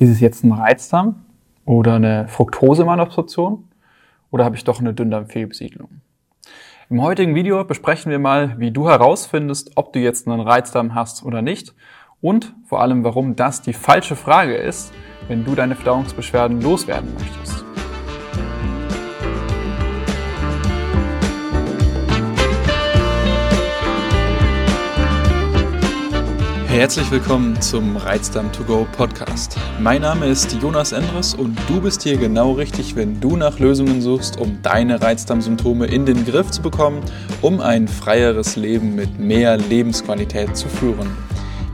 Ist es jetzt ein Reizdarm oder eine Fructose-Malabsorption oder habe ich doch eine Dünndarmfehlbesiedlung? Im heutigen Video besprechen wir mal, wie du herausfindest, ob du jetzt einen Reizdarm hast oder nicht und vor allem, warum das die falsche Frage ist, wenn du deine Verdauungsbeschwerden loswerden möchtest. Herzlich willkommen zum Reizdarm to go Podcast. Mein Name ist Jonas Endres und du bist hier genau richtig, wenn du nach Lösungen suchst, um deine Reizdarmsymptome in den Griff zu bekommen, um ein freieres Leben mit mehr Lebensqualität zu führen.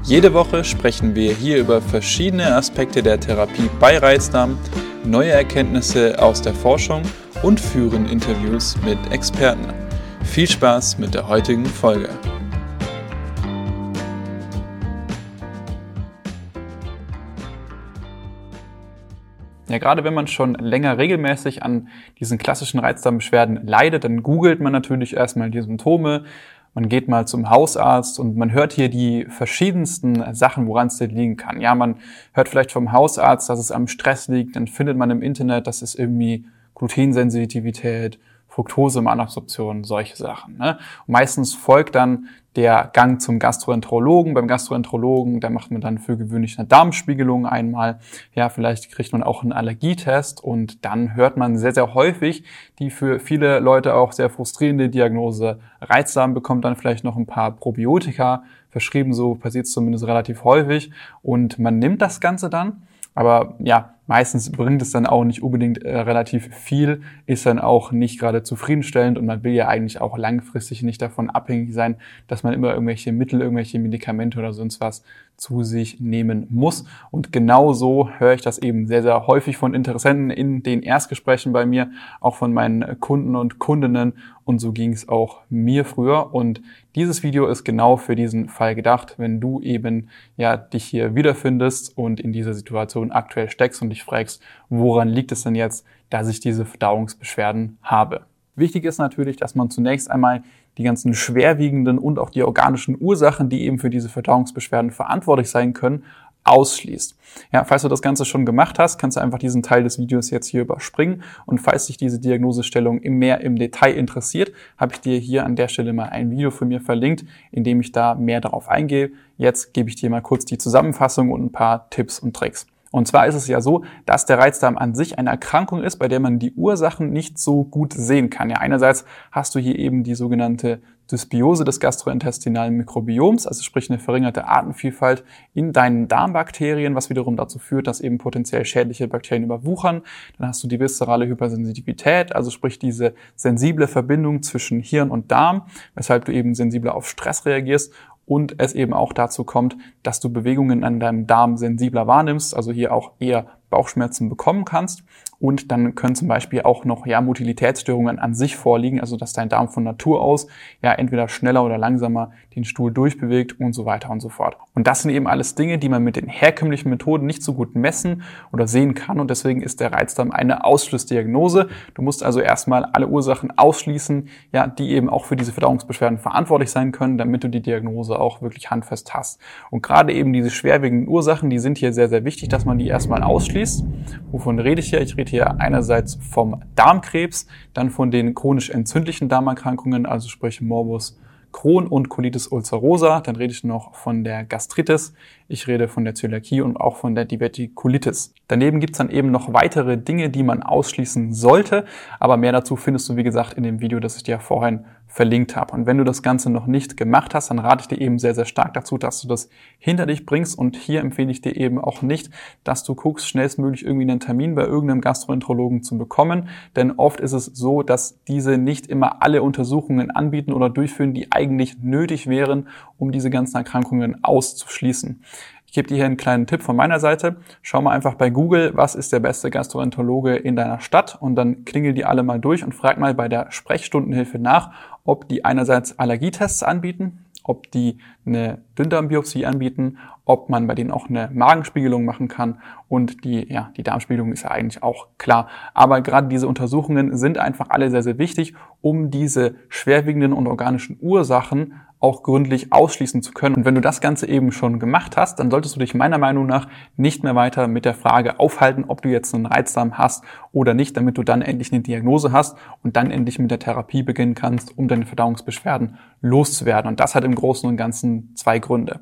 Jede Woche sprechen wir hier über verschiedene Aspekte der Therapie bei Reizdarm, neue Erkenntnisse aus der Forschung und führen Interviews mit Experten. Viel Spaß mit der heutigen Folge. Ja, gerade wenn man schon länger regelmäßig an diesen klassischen Reizdarmbeschwerden leidet, dann googelt man natürlich erstmal die Symptome, man geht mal zum Hausarzt und man hört hier die verschiedensten Sachen, woran es denn liegen kann. Ja, man hört vielleicht vom Hausarzt, dass es am Stress liegt, dann findet man im Internet, dass es irgendwie Glutensensitivität, Fructose, Malabsorption, solche Sachen. Ne? Meistens folgt dann der Gang zum Gastroenterologen. Beim Gastroenterologen, da macht man dann für gewöhnlich eine Darmspiegelung einmal. Ja, vielleicht kriegt man auch einen Allergietest und dann hört man sehr, sehr häufig die für viele Leute auch sehr frustrierende Diagnose Reizdarm, bekommt dann vielleicht noch ein paar Probiotika verschrieben, so passiert es zumindest relativ häufig und man nimmt das Ganze dann. Aber ja, Meistens bringt es dann auch nicht unbedingt äh, relativ viel, ist dann auch nicht gerade zufriedenstellend und man will ja eigentlich auch langfristig nicht davon abhängig sein, dass man immer irgendwelche Mittel, irgendwelche Medikamente oder sonst was zu sich nehmen muss. Und genau so höre ich das eben sehr, sehr häufig von Interessenten in den Erstgesprächen bei mir, auch von meinen Kunden und Kundinnen. Und so ging es auch mir früher. Und dieses Video ist genau für diesen Fall gedacht, wenn du eben ja dich hier wiederfindest und in dieser Situation aktuell steckst und dich fragst, woran liegt es denn jetzt, dass ich diese Verdauungsbeschwerden habe. Wichtig ist natürlich, dass man zunächst einmal die ganzen schwerwiegenden und auch die organischen Ursachen, die eben für diese Verdauungsbeschwerden verantwortlich sein können, ausschließt. Ja, falls du das Ganze schon gemacht hast, kannst du einfach diesen Teil des Videos jetzt hier überspringen. Und falls dich diese Diagnosestellung mehr im Detail interessiert, habe ich dir hier an der Stelle mal ein Video von mir verlinkt, in dem ich da mehr darauf eingehe. Jetzt gebe ich dir mal kurz die Zusammenfassung und ein paar Tipps und Tricks. Und zwar ist es ja so, dass der Reizdarm an sich eine Erkrankung ist, bei der man die Ursachen nicht so gut sehen kann. Ja, einerseits hast du hier eben die sogenannte Dysbiose des gastrointestinalen Mikrobioms, also sprich eine verringerte Artenvielfalt in deinen Darmbakterien, was wiederum dazu führt, dass eben potenziell schädliche Bakterien überwuchern. Dann hast du die viszerale Hypersensitivität, also sprich diese sensible Verbindung zwischen Hirn und Darm, weshalb du eben sensibler auf Stress reagierst und es eben auch dazu kommt, dass du Bewegungen an deinem Darm sensibler wahrnimmst, also hier auch eher Bauchschmerzen bekommen kannst. Und dann können zum Beispiel auch noch ja, Motilitätsstörungen an sich vorliegen, also dass dein Darm von Natur aus ja entweder schneller oder langsamer den Stuhl durchbewegt und so weiter und so fort. Und das sind eben alles Dinge, die man mit den herkömmlichen Methoden nicht so gut messen oder sehen kann. Und deswegen ist der Reizdarm eine Ausschlussdiagnose. Du musst also erstmal alle Ursachen ausschließen, ja, die eben auch für diese Verdauungsbeschwerden verantwortlich sein können, damit du die Diagnose auch wirklich handfest hast. Und gerade eben diese schwerwiegenden Ursachen, die sind hier sehr, sehr wichtig, dass man die erstmal ausschließt. Wovon rede ich hier? Ich rede hier einerseits vom Darmkrebs, dann von den chronisch entzündlichen Darmerkrankungen, also sprich Morbus Crohn und Colitis ulcerosa. Dann rede ich noch von der Gastritis. Ich rede von der Zöliakie und auch von der Divertikulitis. Daneben gibt's dann eben noch weitere Dinge, die man ausschließen sollte. Aber mehr dazu findest du, wie gesagt, in dem Video, das ich dir vorhin verlinkt habe. Und wenn du das Ganze noch nicht gemacht hast, dann rate ich dir eben sehr, sehr stark dazu, dass du das hinter dich bringst. Und hier empfehle ich dir eben auch nicht, dass du guckst, schnellstmöglich irgendwie einen Termin bei irgendeinem Gastroenterologen zu bekommen. Denn oft ist es so, dass diese nicht immer alle Untersuchungen anbieten oder durchführen, die eigentlich nötig wären, um diese ganzen Erkrankungen auszuschließen. Ich gebe dir hier einen kleinen Tipp von meiner Seite. Schau mal einfach bei Google, was ist der beste Gastroenterologe in deiner Stadt und dann klingel die alle mal durch und frag mal bei der Sprechstundenhilfe nach, ob die einerseits Allergietests anbieten, ob die eine Dünndarmbiopsie anbieten, ob man bei denen auch eine Magenspiegelung machen kann und die, ja, die Darmspiegelung ist ja eigentlich auch klar. Aber gerade diese Untersuchungen sind einfach alle sehr, sehr wichtig, um diese schwerwiegenden und organischen Ursachen auch gründlich ausschließen zu können. Und wenn du das Ganze eben schon gemacht hast, dann solltest du dich meiner Meinung nach nicht mehr weiter mit der Frage aufhalten, ob du jetzt einen Reizdarm hast oder nicht, damit du dann endlich eine Diagnose hast und dann endlich mit der Therapie beginnen kannst, um deine Verdauungsbeschwerden loszuwerden. Und das hat im Großen und Ganzen zwei Gründe.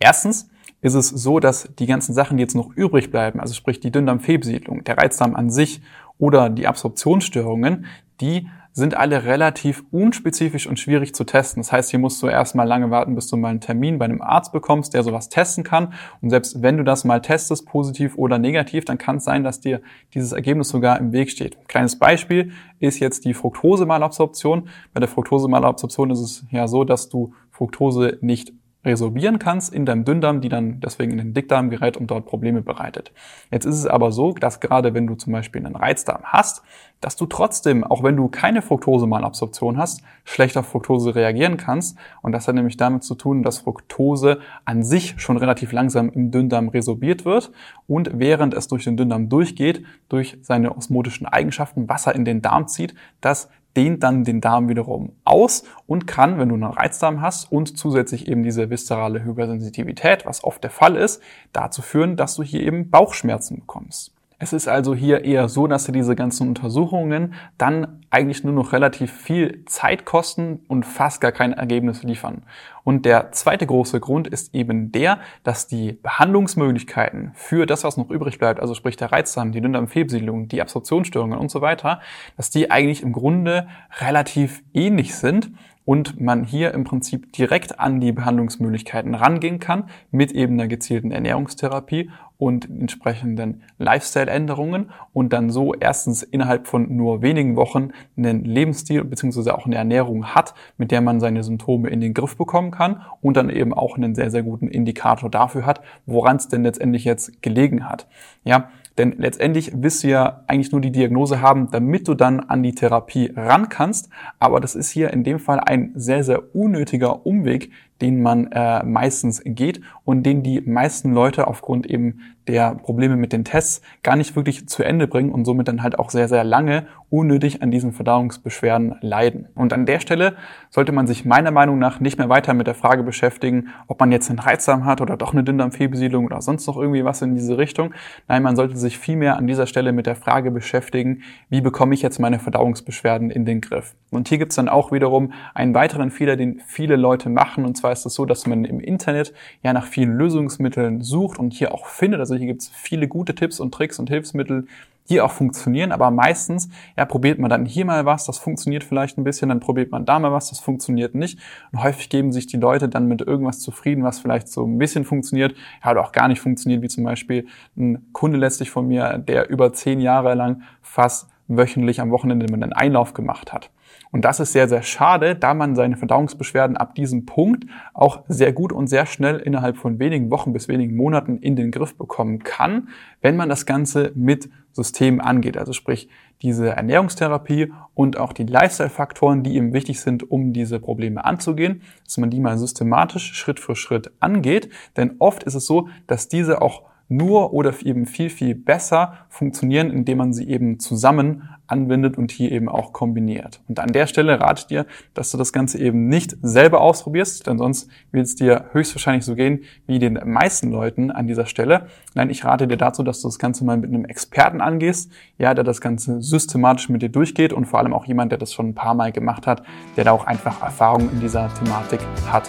Erstens ist es so, dass die ganzen Sachen, die jetzt noch übrig bleiben, also sprich die Dünndarmfehlbesiedlung, der Reizdarm an sich oder die Absorptionsstörungen, die sind alle relativ unspezifisch und schwierig zu testen. Das heißt, hier musst du erstmal lange warten, bis du mal einen Termin bei einem Arzt bekommst, der sowas testen kann. Und selbst wenn du das mal testest, positiv oder negativ, dann kann es sein, dass dir dieses Ergebnis sogar im Weg steht. kleines Beispiel ist jetzt die Fructose-Malabsorption. Bei der Fructose-Malabsorption ist es ja so, dass du Fructose nicht resorbieren kannst in deinem Dünndarm, die dann deswegen in den Dickdarm gerät und dort Probleme bereitet. Jetzt ist es aber so, dass gerade wenn du zum Beispiel einen Reizdarm hast, dass du trotzdem, auch wenn du keine Fructose-Malabsorption hast, schlecht auf Fructose reagieren kannst. Und das hat nämlich damit zu tun, dass Fructose an sich schon relativ langsam im Dünndarm resorbiert wird und während es durch den Dünndarm durchgeht, durch seine osmotischen Eigenschaften Wasser in den Darm zieht, das dehnt dann den Darm wiederum aus und kann, wenn du einen Reizdarm hast und zusätzlich eben diese viszerale Hypersensitivität, was oft der Fall ist, dazu führen, dass du hier eben Bauchschmerzen bekommst. Es ist also hier eher so, dass dir diese ganzen Untersuchungen dann eigentlich nur noch relativ viel Zeit kosten und fast gar kein Ergebnis liefern. Und der zweite große Grund ist eben der, dass die Behandlungsmöglichkeiten für das, was noch übrig bleibt, also sprich der Reizdarm, die Dünndarmfehlbesiedlung, die Absorptionsstörungen und so weiter, dass die eigentlich im Grunde relativ ähnlich sind und man hier im Prinzip direkt an die Behandlungsmöglichkeiten rangehen kann mit eben einer gezielten Ernährungstherapie und entsprechenden Lifestyle-Änderungen und dann so erstens innerhalb von nur wenigen Wochen einen Lebensstil bzw. auch eine Ernährung hat, mit der man seine Symptome in den Griff bekommen kann und dann eben auch einen sehr, sehr guten Indikator dafür hat, woran es denn letztendlich jetzt gelegen hat. Ja, denn letztendlich willst du ja eigentlich nur die Diagnose haben, damit du dann an die Therapie ran kannst. Aber das ist hier in dem Fall ein sehr, sehr unnötiger Umweg, den man äh, meistens geht und den die meisten Leute aufgrund eben der Probleme mit den Tests gar nicht wirklich zu Ende bringen und somit dann halt auch sehr, sehr lange unnötig an diesen Verdauungsbeschwerden leiden. Und an der Stelle sollte man sich meiner Meinung nach nicht mehr weiter mit der Frage beschäftigen, ob man jetzt einen Reizdarm hat oder doch eine Dünndarmfehlbesiedlung oder sonst noch irgendwie was in diese Richtung. Nein, man sollte sich vielmehr an dieser Stelle mit der Frage beschäftigen, wie bekomme ich jetzt meine Verdauungsbeschwerden in den Griff. Und hier gibt's dann auch wiederum einen weiteren Fehler, den viele Leute machen. Und zwar ist es so, dass man im Internet ja nach vielen Lösungsmitteln sucht und hier auch findet. Also hier gibt's viele gute Tipps und Tricks und Hilfsmittel, die auch funktionieren, aber meistens, ja, probiert man dann hier mal was, das funktioniert vielleicht ein bisschen, dann probiert man da mal was, das funktioniert nicht. Und häufig geben sich die Leute dann mit irgendwas zufrieden, was vielleicht so ein bisschen funktioniert, ja, oder auch gar nicht funktioniert, wie zum Beispiel ein Kunde letztlich von mir, der über zehn Jahre lang fast wöchentlich am Wochenende einen Einlauf gemacht hat. Und das ist sehr, sehr schade, da man seine Verdauungsbeschwerden ab diesem Punkt auch sehr gut und sehr schnell innerhalb von wenigen Wochen bis wenigen Monaten in den Griff bekommen kann, wenn man das Ganze mit Systemen angeht. Also sprich diese Ernährungstherapie und auch die Lifestyle-Faktoren, die eben wichtig sind, um diese Probleme anzugehen, dass man die mal systematisch Schritt für Schritt angeht. Denn oft ist es so, dass diese auch nur oder eben viel, viel besser funktionieren, indem man sie eben zusammen anwendet und hier eben auch kombiniert. Und an der Stelle rate ich dir, dass du das Ganze eben nicht selber ausprobierst, denn sonst wird es dir höchstwahrscheinlich so gehen wie den meisten Leuten an dieser Stelle. Nein, ich rate dir dazu, dass du das Ganze mal mit einem Experten angehst, ja, der das Ganze systematisch mit dir durchgeht und vor allem auch jemand, der das schon ein paar Mal gemacht hat, der da auch einfach Erfahrung in dieser Thematik hat.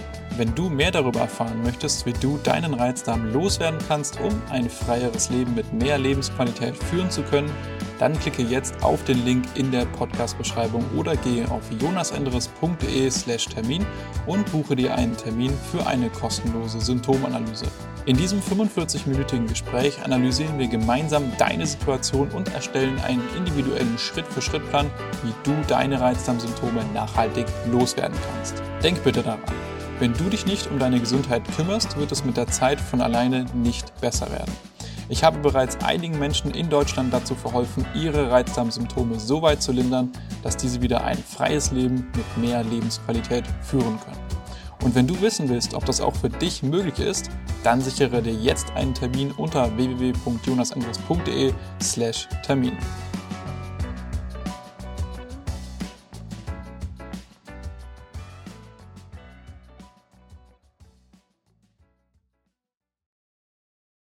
Wenn du mehr darüber erfahren möchtest, wie du deinen Reizdarm loswerden kannst, um ein freieres Leben mit mehr Lebensqualität führen zu können, dann klicke jetzt auf den Link in der Podcast-Beschreibung oder gehe auf jonasenderes.de/slash Termin und buche dir einen Termin für eine kostenlose Symptomanalyse. In diesem 45-minütigen Gespräch analysieren wir gemeinsam deine Situation und erstellen einen individuellen Schritt-für-Schritt-Plan, wie du deine Reizdarmsymptome nachhaltig loswerden kannst. Denk bitte daran. Wenn du dich nicht um deine Gesundheit kümmerst, wird es mit der Zeit von alleine nicht besser werden. Ich habe bereits einigen Menschen in Deutschland dazu verholfen, ihre Reizdarmsymptome so weit zu lindern, dass diese wieder ein freies Leben mit mehr Lebensqualität führen können. Und wenn du wissen willst, ob das auch für dich möglich ist, dann sichere dir jetzt einen Termin unter www.jonasandres.de/termin.